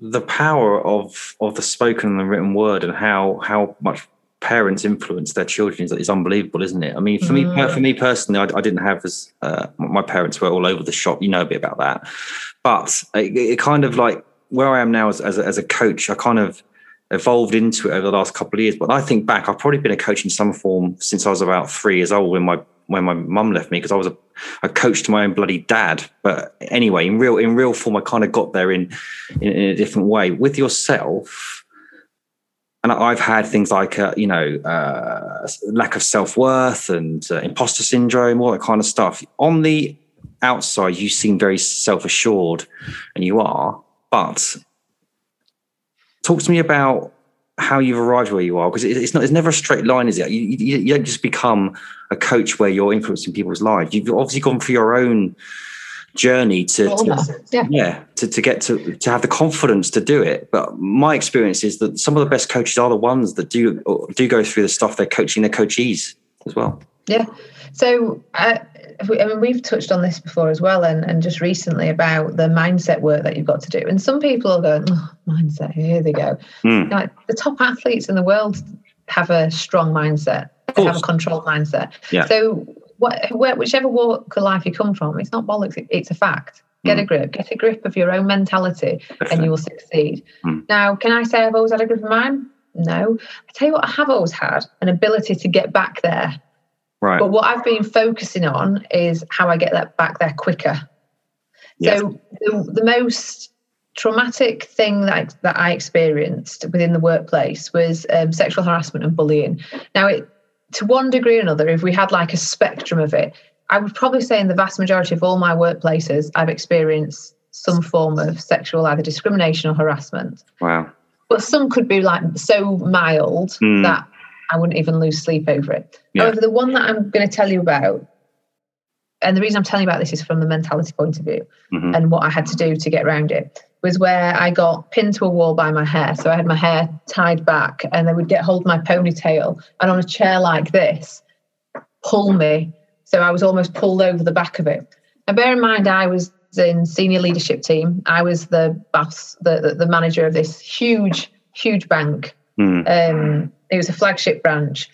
The power of of the spoken and the written word, and how how much parents influence their children is, is unbelievable, isn't it? I mean, for mm. me, for me personally, I, I didn't have as uh, my parents were all over the shop. You know a bit about that, but it, it kind of like where I am now as as a, as a coach, I kind of evolved into it over the last couple of years. But I think back, I've probably been a coach in some form since I was about three years old when my when my mum left me because I was a, coach to my own bloody dad. But anyway, in real in real form, I kind of got there in, in, in a different way with yourself. And I've had things like uh, you know uh, lack of self worth and uh, imposter syndrome, all that kind of stuff. On the outside, you seem very self assured, and you are. But talk to me about how you've arrived where you are because it's not it's never a straight line is it? You, you, you, don't just become a coach where you're influencing people's lives. You've obviously gone through your own journey to, to yeah, yeah to, to get to to have the confidence to do it. But my experience is that some of the best coaches are the ones that do do go through the stuff they're coaching their coachees as well. Yeah. So uh, I mean, we've touched on this before as well, and, and just recently about the mindset work that you've got to do. And some people are going, oh, mindset, here they go. Mm. Like the top athletes in the world have a strong mindset, they have a controlled mindset. Yeah. So, what, whichever walk of life you come from, it's not bollocks, it's a fact. Get mm. a grip, get a grip of your own mentality, and you will succeed. Mm. Now, can I say I've always had a grip of mine? No. I tell you what, I have always had an ability to get back there Right. But what I've been focusing on is how I get that back there quicker. Yes. So the, the most traumatic thing that I, that I experienced within the workplace was um, sexual harassment and bullying. Now, it, to one degree or another, if we had like a spectrum of it, I would probably say in the vast majority of all my workplaces, I've experienced some form of sexual either discrimination or harassment. Wow. But some could be like so mild mm. that I wouldn't even lose sleep over it. Yeah. However, the one that I'm going to tell you about, and the reason I'm telling you about this is from the mentality point of view mm-hmm. and what I had to do to get around it was where I got pinned to a wall by my hair. So I had my hair tied back and they would get hold of my ponytail and on a chair like this, pull me. So I was almost pulled over the back of it. And bear in mind, I was in senior leadership team. I was the boss, the, the, the manager of this huge, huge bank. Mm. Um, it was a flagship branch.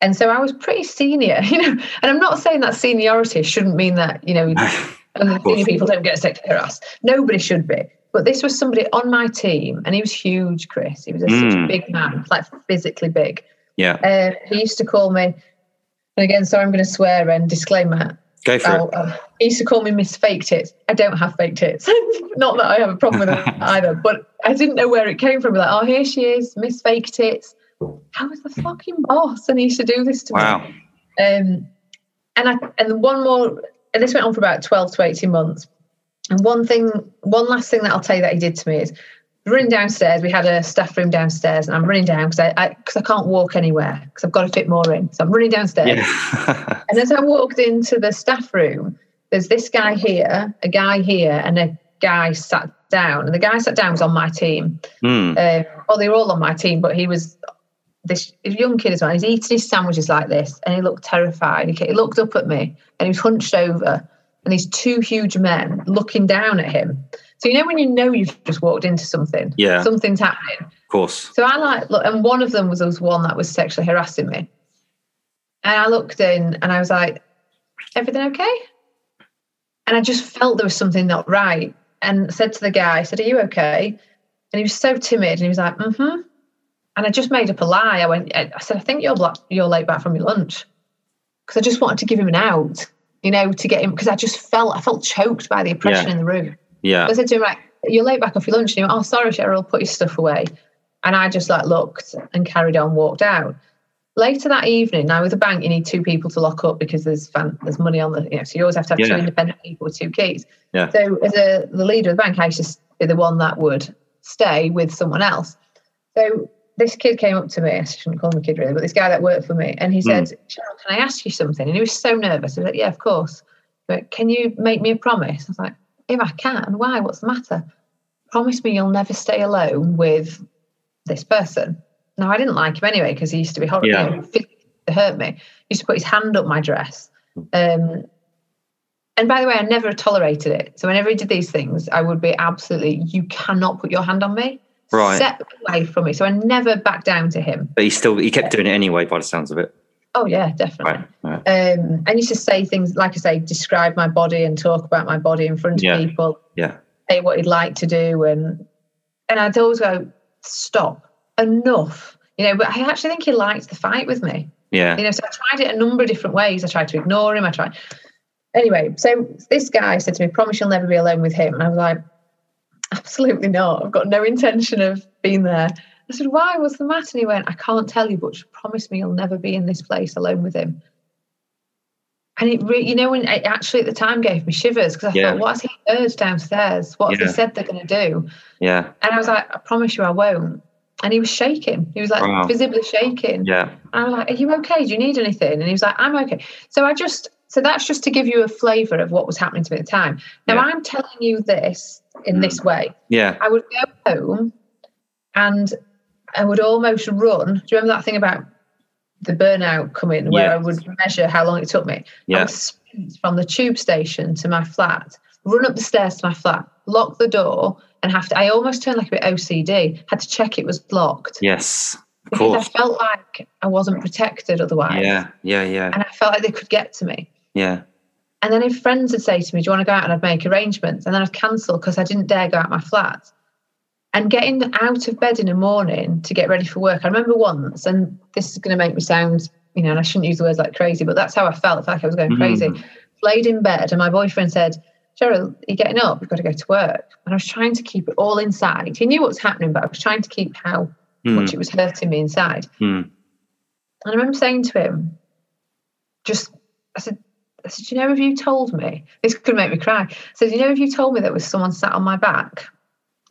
And so I was pretty senior, you know, and I'm not saying that seniority shouldn't mean that, you know, and senior people don't get sexually harassed. Nobody should be. But this was somebody on my team, and he was huge, Chris. He was a, mm. such a hmm. big man, like physically big. Yeah. Uh, he used to call me, and again, sorry, I'm going to swear and disclaimer. Go for it. Uh, he used to call me Miss Fake Tits. I don't have fake tits. Not that I have a problem with it either, but I didn't know where it came from. Like, oh, here she is, Miss Fake Tits. I was the fucking boss, and he used to do this to wow. me. Um, and I and one more and this went on for about 12 to 18 months. And one thing, one last thing that I'll tell you that he did to me is running downstairs. We had a staff room downstairs, and I'm running down because I, I, cause I can't walk anywhere because I've got to fit more in. So I'm running downstairs. Yeah. and as I walked into the staff room, there's this guy here, a guy here, and a guy sat down. And the guy sat down was on my team. Mm. Uh, well, they were all on my team, but he was this young kid as well. He's eating his sandwiches like this, and he looked terrified. He looked up at me, and he was hunched over, and these two huge men looking down at him. So you know when you know you've just walked into something, yeah, something's happening. Of course. So I like look, and one of them was was one that was sexually harassing me, and I looked in, and I was like, "Everything okay?" And I just felt there was something not right, and said to the guy, I said, "Are you okay?" And he was so timid, and he was like, "Mm-hmm." And I just made up a lie. I went, I said, I think you're black, you're late back from your lunch. Because I just wanted to give him an out, you know, to get him because I just felt I felt choked by the oppression yeah. in the room. Yeah. I said to him, like, you're late back off your lunch. And he went, Oh, sorry, Cheryl, put your stuff away. And I just like looked and carried on, walked out. Later that evening, now with a bank, you need two people to lock up because there's fan, there's money on the you know, so you always have to have yeah. two independent people with two keys. Yeah. So as a the leader of the bank, I used to be the one that would stay with someone else. So this kid came up to me. I shouldn't call him a kid really, but this guy that worked for me, and he said, mm. "Cheryl, can I ask you something?" And he was so nervous. I was like, "Yeah, of course." But can you make me a promise? I was like, "If I can, why? What's the matter?" Promise me you'll never stay alone with this person. Now I didn't like him anyway because he used to be horrible, yeah. to hurt me. He used to put his hand up my dress. Um, and by the way, I never tolerated it. So whenever he did these things, I would be absolutely, you cannot put your hand on me right. set away from me. So I never backed down to him. But he still he kept doing it anyway, by the sounds of it. Oh yeah, definitely. Right, right. Um, and used to say things like I say, describe my body and talk about my body in front of yeah. people. Yeah. Say what he'd like to do, and and I'd always go, stop, enough. You know, but I actually think he liked the fight with me. Yeah. You know, so I tried it a number of different ways. I tried to ignore him. I tried. Anyway, so this guy said to me, "Promise you'll never be alone with him." And I was like, absolutely not. I've got no intention of being there. I said, why? What's the matter? And he went, I can't tell you, but promise me you'll never be in this place alone with him. And it, re- you know, when it actually at the time gave me shivers because I yeah. thought, what has he heard downstairs? What have yeah. they said they're going to do? Yeah. And I was like, I promise you, I won't. And he was shaking. He was like wow. visibly shaking. Yeah. And I was like, Are you okay? Do you need anything? And he was like, I'm okay. So I just, so that's just to give you a flavour of what was happening to me at the time. Now yeah. I'm telling you this in mm. this way. Yeah. I would go home and I would almost run. Do you remember that thing about the burnout coming where yes. I would measure how long it took me? Yeah. from the tube station to my flat, run up the stairs to my flat, lock the door, and have to. I almost turned like a bit OCD. Had to check it was locked. Yes. Because. I felt like I wasn't protected otherwise. Yeah, yeah, yeah. And I felt like they could get to me. Yeah. And then if friends would say to me, Do you want to go out? And I'd make arrangements. And then I'd cancel because I didn't dare go out my flat. And getting out of bed in the morning to get ready for work. I remember once, and this is going to make me sound, you know, and I shouldn't use the words like crazy, but that's how I felt. I felt like I was going mm. crazy. Laid in bed, and my boyfriend said, Cheryl, you're getting up, you've got to go to work. And I was trying to keep it all inside. He knew what was happening, but I was trying to keep how mm. much it was hurting me inside. Mm. And I remember saying to him, just, I said, I said, you know, if you told me, this could make me cry. I said, you know, if you told me there was someone sat on my back,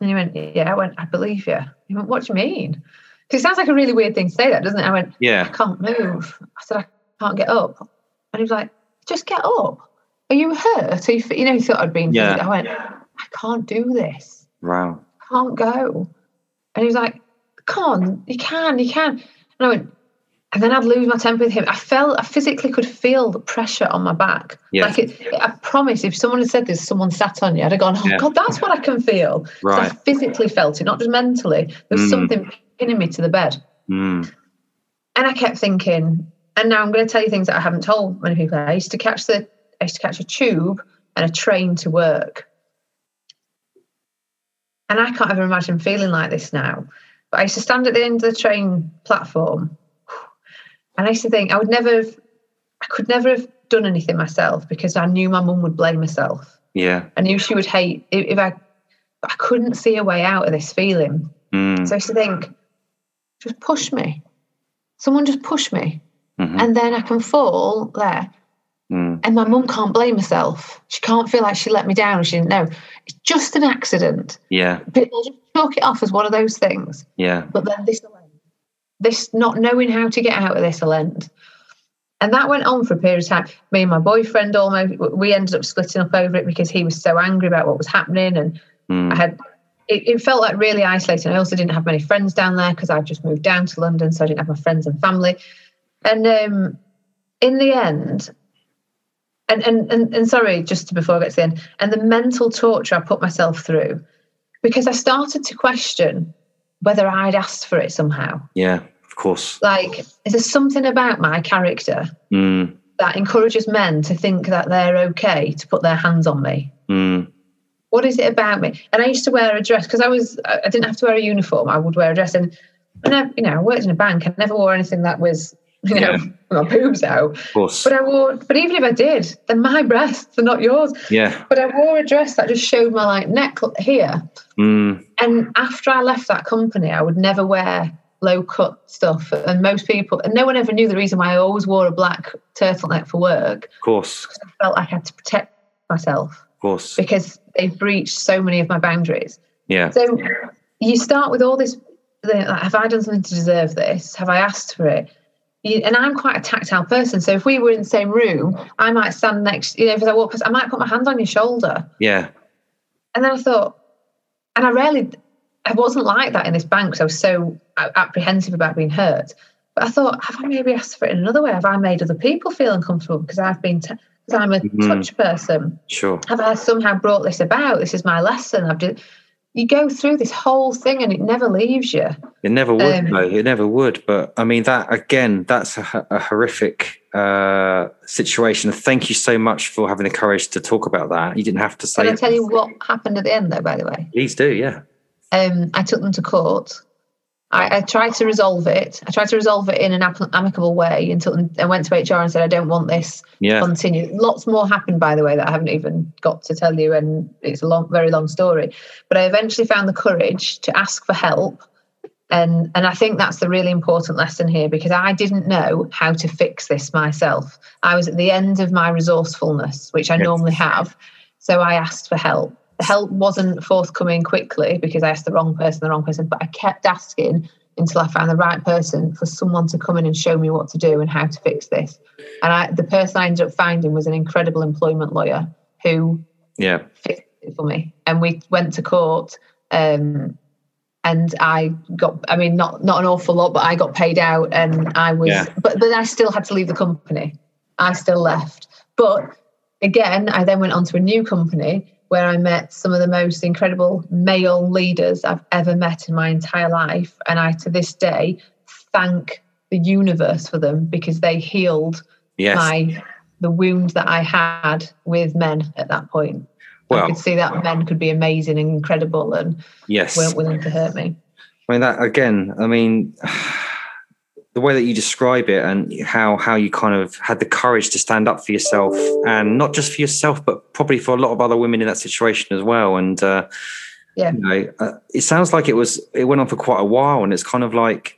and he went, yeah, I went, I believe you. He went, what do you mean? Because it sounds like a really weird thing to say that, doesn't it? I went, yeah, I can't move. I said, I can't get up. And he was like, just get up. are you hurt? You, you know, he thought I'd been. Yeah. I went, I can't do this. Wow. I can't go. And he was like, come on, you can, you can. And I went, and then I'd lose my temper with him. I felt, I physically could feel the pressure on my back. Yes. Like it, I promise, if someone had said this, someone sat on you, I'd have gone, oh yeah. God, that's what I can feel. Right. I physically felt it, not just mentally. There was mm. something pinning me to the bed. Mm. And I kept thinking, and now I'm going to tell you things that I haven't told many people. I used to catch the, I used to catch a tube and a train to work. And I can't ever imagine feeling like this now. But I used to stand at the end of the train platform and I used to think I would never have, I could never have done anything myself because I knew my mum would blame herself. Yeah. I knew she would hate if, I, I couldn't see a way out of this feeling. Mm. So I used to think, just push me. Someone just push me. Mm-hmm. And then I can fall there. Mm. And my mum can't blame herself. She can't feel like she let me down. She didn't know. It's just an accident. Yeah. People just chalk it off as one of those things. Yeah. But then this this not knowing how to get out of this will end. And that went on for a period of time. Me and my boyfriend almost we ended up splitting up over it because he was so angry about what was happening, and mm. I had it, it, felt like really isolating. I also didn't have many friends down there because I'd just moved down to London, so I didn't have my friends and family. And um, in the end, and, and and and sorry, just before I get to the end, and the mental torture I put myself through because I started to question whether I'd asked for it somehow. Yeah, of course. Like, is there something about my character mm. that encourages men to think that they're okay to put their hands on me? Mm. What is it about me? And I used to wear a dress because I was I didn't have to wear a uniform. I would wear a dress, and and I, you know I worked in a bank. I never wore anything that was you know, yeah. my boobs out. Of course. But I wore, but even if I did, they're my breasts, they're not yours. Yeah. But I wore a dress that just showed my like neck here. Mm. And after I left that company, I would never wear low cut stuff. And most people, and no one ever knew the reason why I always wore a black turtleneck for work. Of course. I felt like I had to protect myself. Of course. Because they breached so many of my boundaries. Yeah. So you start with all this. Have I done something to deserve this? Have I asked for it? and I'm quite a tactile person. So if we were in the same room, I might stand next, you know, if I walk past, I might put my hand on your shoulder. Yeah. And then I thought, and I rarely, I wasn't like that in this bank because I was so apprehensive about being hurt. But I thought, have I maybe asked for it in another way? Have I made other people feel uncomfortable because I've been, because I'm a mm. touch person? Sure. Have I somehow brought this about? This is my lesson. I've just, you go through this whole thing and it never leaves you. It never would, um, though. It never would. But I mean, that again, that's a, a horrific uh, situation. Thank you so much for having the courage to talk about that. You didn't have to say. Can I tell you what happened at the end, though? By the way, please do. Yeah. Um, I took them to court I, I, tried to resolve it. I tried to resolve it in an amicable way until I went to HR and said, I don't want this yeah. to continue. Lots more happened, by the way, that I haven't even got to tell you. And it's a long, very long story. But I eventually found the courage to ask for help. And, and I think that's the really important lesson here because I didn't know how to fix this myself. I was at the end of my resourcefulness, which I yes. normally have. So I asked for help the help wasn't forthcoming quickly because I asked the wrong person, the wrong person, but I kept asking until I found the right person for someone to come in and show me what to do and how to fix this. And I, the person I ended up finding was an incredible employment lawyer who yeah fixed it for me. And we went to court. Um, and I got, I mean, not not an awful lot, but I got paid out, and I was, yeah. but but I still had to leave the company. I still left, but again, I then went on to a new company where I met some of the most incredible male leaders I've ever met in my entire life. And I, to this day, thank the universe for them because they healed yes. my the wound that I had with men at that point. Well, I could see that men could be amazing and incredible and yes. weren't willing to hurt me. I mean that again, I mean the way that you describe it and how how you kind of had the courage to stand up for yourself and not just for yourself but probably for a lot of other women in that situation as well and uh, yeah you know, uh, it sounds like it was it went on for quite a while and it's kind of like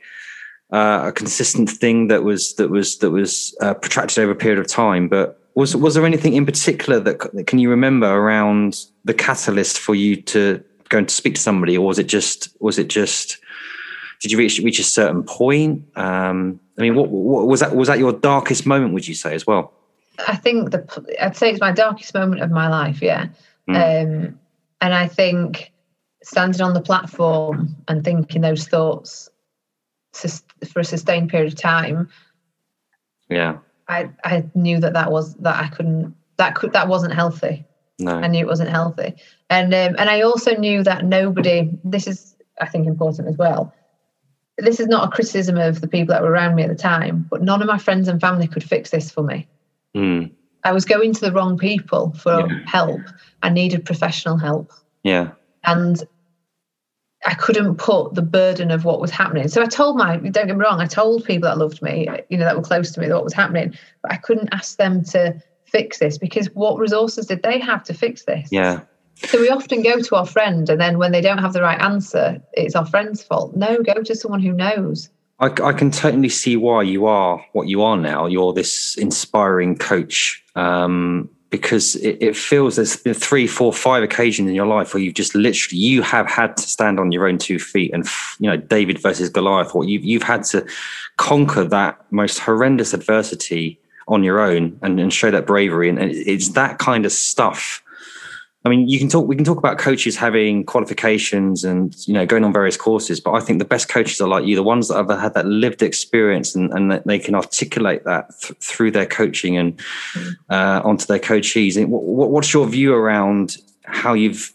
uh, a consistent thing that was that was that was uh, protracted over a period of time but was was there anything in particular that, that can you remember around the catalyst for you to go and speak to somebody or was it just was it just did you reach reach a certain point? Um, I mean, what, what was that? Was that your darkest moment? Would you say as well? I think the I'd say it's my darkest moment of my life. Yeah, mm. um, and I think standing on the platform and thinking those thoughts for a sustained period of time. Yeah, I I knew that that was that I couldn't that could that wasn't healthy. No. I knew it wasn't healthy, and um, and I also knew that nobody. This is I think important as well this is not a criticism of the people that were around me at the time, but none of my friends and family could fix this for me. Mm. I was going to the wrong people for yeah. help. I needed professional help. Yeah. And I couldn't put the burden of what was happening. So I told my, don't get me wrong, I told people that loved me, you know, that were close to me, what was happening, but I couldn't ask them to fix this because what resources did they have to fix this? Yeah. So we often go to our friend, and then when they don't have the right answer, it's our friend's fault. No, go to someone who knows. I, I can totally see why you are what you are now. You're this inspiring coach um, because it, it, feels there's been three, four, five occasions in your life where you've just literally you have had to stand on your own two feet, and you know David versus Goliath. or you've you've had to conquer that most horrendous adversity on your own and, and show that bravery, and it's that kind of stuff I mean, you can talk. We can talk about coaches having qualifications and you know going on various courses, but I think the best coaches are like you, the ones that have had that lived experience and, and that they can articulate that th- through their coaching and uh, onto their coachees. And what, what's your view around how you've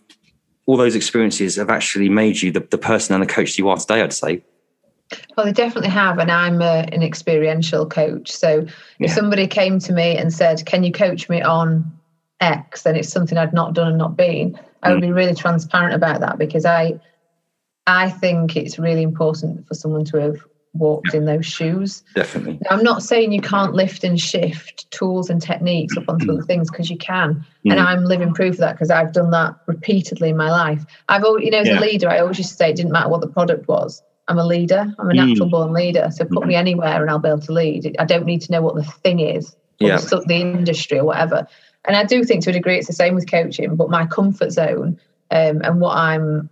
all those experiences have actually made you the, the person and the coach you are today? I'd say. Well, they definitely have, and I'm a, an experiential coach. So yeah. if somebody came to me and said, "Can you coach me on X and it's something I'd not done and not been, I would mm. be really transparent about that because I I think it's really important for someone to have walked yeah. in those shoes. Definitely. Now, I'm not saying you can't lift and shift tools and techniques up onto other things because you can. Mm. And I'm living proof of that because I've done that repeatedly in my life. I've always, you know, as yeah. a leader, I always used to say it didn't matter what the product was. I'm a leader. I'm a mm. natural born leader. So put mm. me anywhere and I'll be able to lead. I don't need to know what the thing is, yeah. the, the industry or whatever. And I do think to a degree it's the same with coaching, but my comfort zone um, and what I'm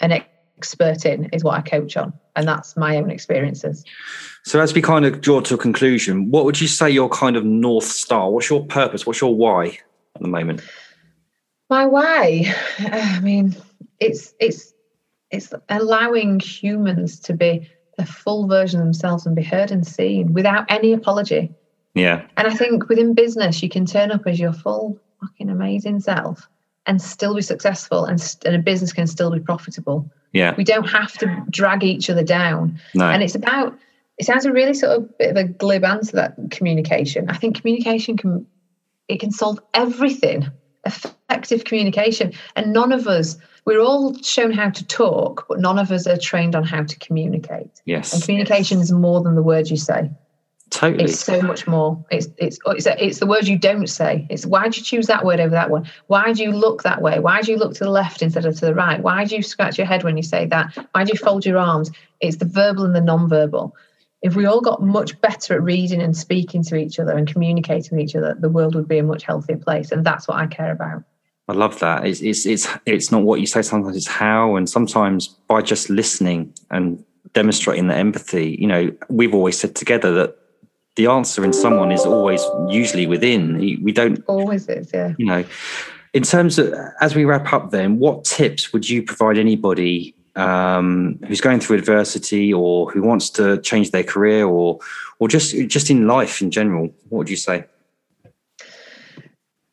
an expert in is what I coach on. And that's my own experiences. So, as we kind of draw to a conclusion, what would you say your kind of North Star? What's your purpose? What's your why at the moment? My why? I mean, it's, it's, it's allowing humans to be the full version of themselves and be heard and seen without any apology. Yeah. And I think within business, you can turn up as your full fucking amazing self and still be successful, and, and a business can still be profitable. Yeah. We don't have to drag each other down. No. And it's about, it sounds a really sort of bit of a glib answer that communication. I think communication can, it can solve everything. Effective communication. And none of us, we're all shown how to talk, but none of us are trained on how to communicate. Yes. And communication is more than the words you say. Totally. It's so much more. It's it's oh, it's, it's the words you don't say. It's why do you choose that word over that one? Why do you look that way? Why do you look to the left instead of to the right? Why do you scratch your head when you say that? Why do you fold your arms? It's the verbal and the non-verbal. If we all got much better at reading and speaking to each other and communicating with each other, the world would be a much healthier place. And that's what I care about. I love that. It's it's it's it's not what you say. Sometimes it's how, and sometimes by just listening and demonstrating the empathy. You know, we've always said together that the answer in someone is always usually within. We don't always is, yeah. You know, in terms of as we wrap up, then what tips would you provide anybody um, who's going through adversity or who wants to change their career or or just just in life in general? What would you say?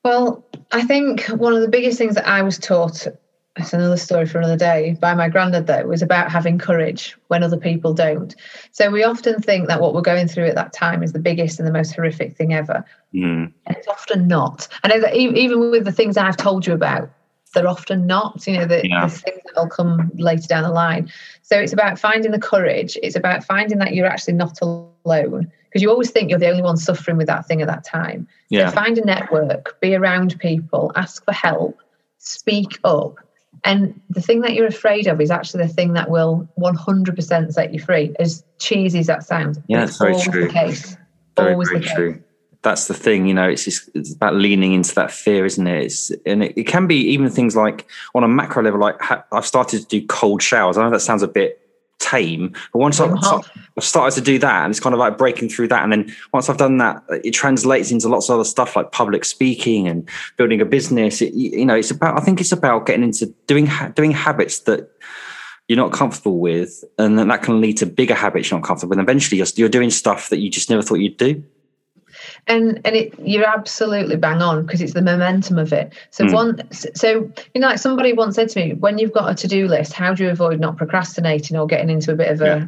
Well, I think one of the biggest things that I was taught it's another story for another day. By my granddad though was about having courage when other people don't. So we often think that what we're going through at that time is the biggest and the most horrific thing ever. Mm. and it's often not. I know that even with the things i've told you about they're often not you know the, yeah. the things that will come later down the line. So it's about finding the courage. It's about finding that you're actually not alone. Because you always think you're the only one suffering with that thing at that time. Yeah. so find a network be around people ask for help speak up and the thing that you're afraid of is actually the thing that will 100% set you free, as cheesy as that sounds. Yeah, it's very true. The case. Very, always very true. Case. That's the thing, you know. It's just it's about leaning into that fear, isn't it? It's, and it, it can be even things like on a macro level, like I've started to do cold showers. I know that sounds a bit tame. But once I've, I've, started to do that, and it's kind of like breaking through that, and then once I've done that, it translates into lots of other stuff like public speaking and building a business. It, you know, it's about. I think it's about getting into doing doing habits that you're not comfortable with, and then that can lead to bigger habits you're not comfortable with. And eventually, you're, you're doing stuff that you just never thought you'd do and and it you're absolutely bang on because it's the momentum of it. So mm. one so you know like somebody once said to me when you've got a to-do list how do you avoid not procrastinating or getting into a bit of a yeah.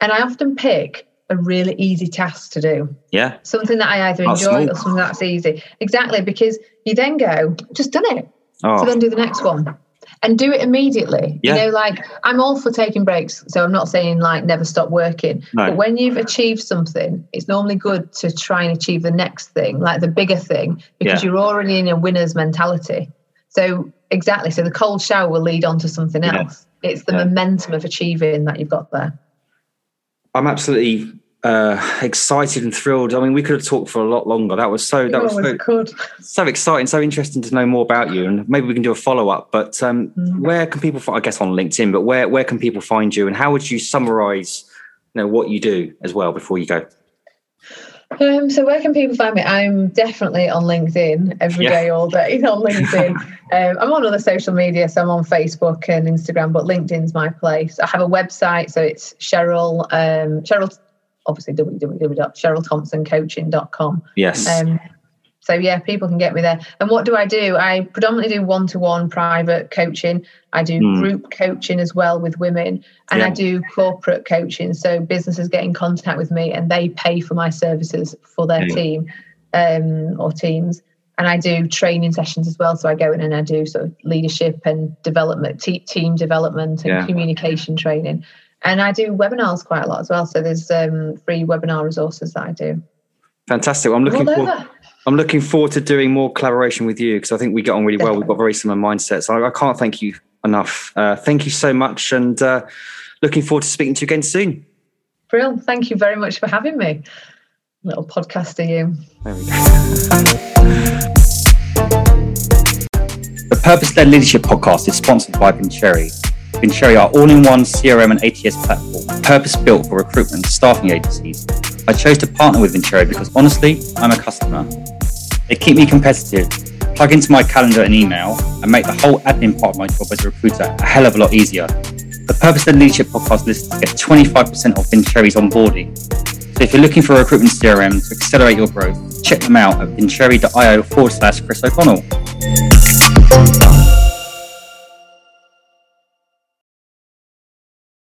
and i often pick a really easy task to do. Yeah. Something that i either enjoy or something that's easy. Exactly because you then go just done it. Oh. so then do the next one and do it immediately. Yeah. You know, like I'm all for taking breaks. So I'm not saying like never stop working. No. But when you've achieved something, it's normally good to try and achieve the next thing, like the bigger thing, because yeah. you're already in a winner's mentality. So exactly. So the cold shower will lead on to something else. Yeah. It's the momentum of achieving that you've got there. I'm absolutely uh, excited and thrilled. I mean, we could have talked for a lot longer. That was so. That was so, so, exciting, so interesting to know more about you, and maybe we can do a follow up. But um, mm. where can people? I guess on LinkedIn. But where where can people find you, and how would you summarize, you know, what you do as well before you go? Um, so where can people find me? I'm definitely on LinkedIn every yeah. day, all day on LinkedIn. um, I'm on other social media, so I'm on Facebook and Instagram, but LinkedIn's my place. I have a website, so it's Cheryl um, Cheryl obviously www.cherylthompsoncoaching.com. Yes. Um, so yeah, people can get me there. And what do I do? I predominantly do one-to-one private coaching. I do mm. group coaching as well with women, and yeah. I do corporate coaching. So businesses get in contact with me, and they pay for my services for their yeah. team um, or teams. And I do training sessions as well. So I go in and I do sort of leadership and development, team development, and yeah. communication training. And I do webinars quite a lot as well. So there's um, free webinar resources that I do. Fantastic. I'm looking forward. I'm looking forward to doing more collaboration with you because I think we get on really Definitely. well. We've got very similar mindsets. I, I can't thank you enough. Uh, thank you so much, and uh, looking forward to speaking to you again soon. Brilliant. Thank you very much for having me. Little podcaster, you. There we go. the Purpose Led Leadership Podcast is sponsored by Vincere Vincere our all-in-one CRM and ATS platform, purpose-built for recruitment staffing agencies. I chose to partner with Vincere because honestly, I'm a customer. They keep me competitive, plug into my calendar and email, and make the whole admin part of my job as a recruiter a hell of a lot easier. The Purpose Led Leadership podcast listeners get 25% off Vincere's onboarding. So if you're looking for a recruitment CRM to accelerate your growth, check them out at vincere.io forward slash Chris O'Connell.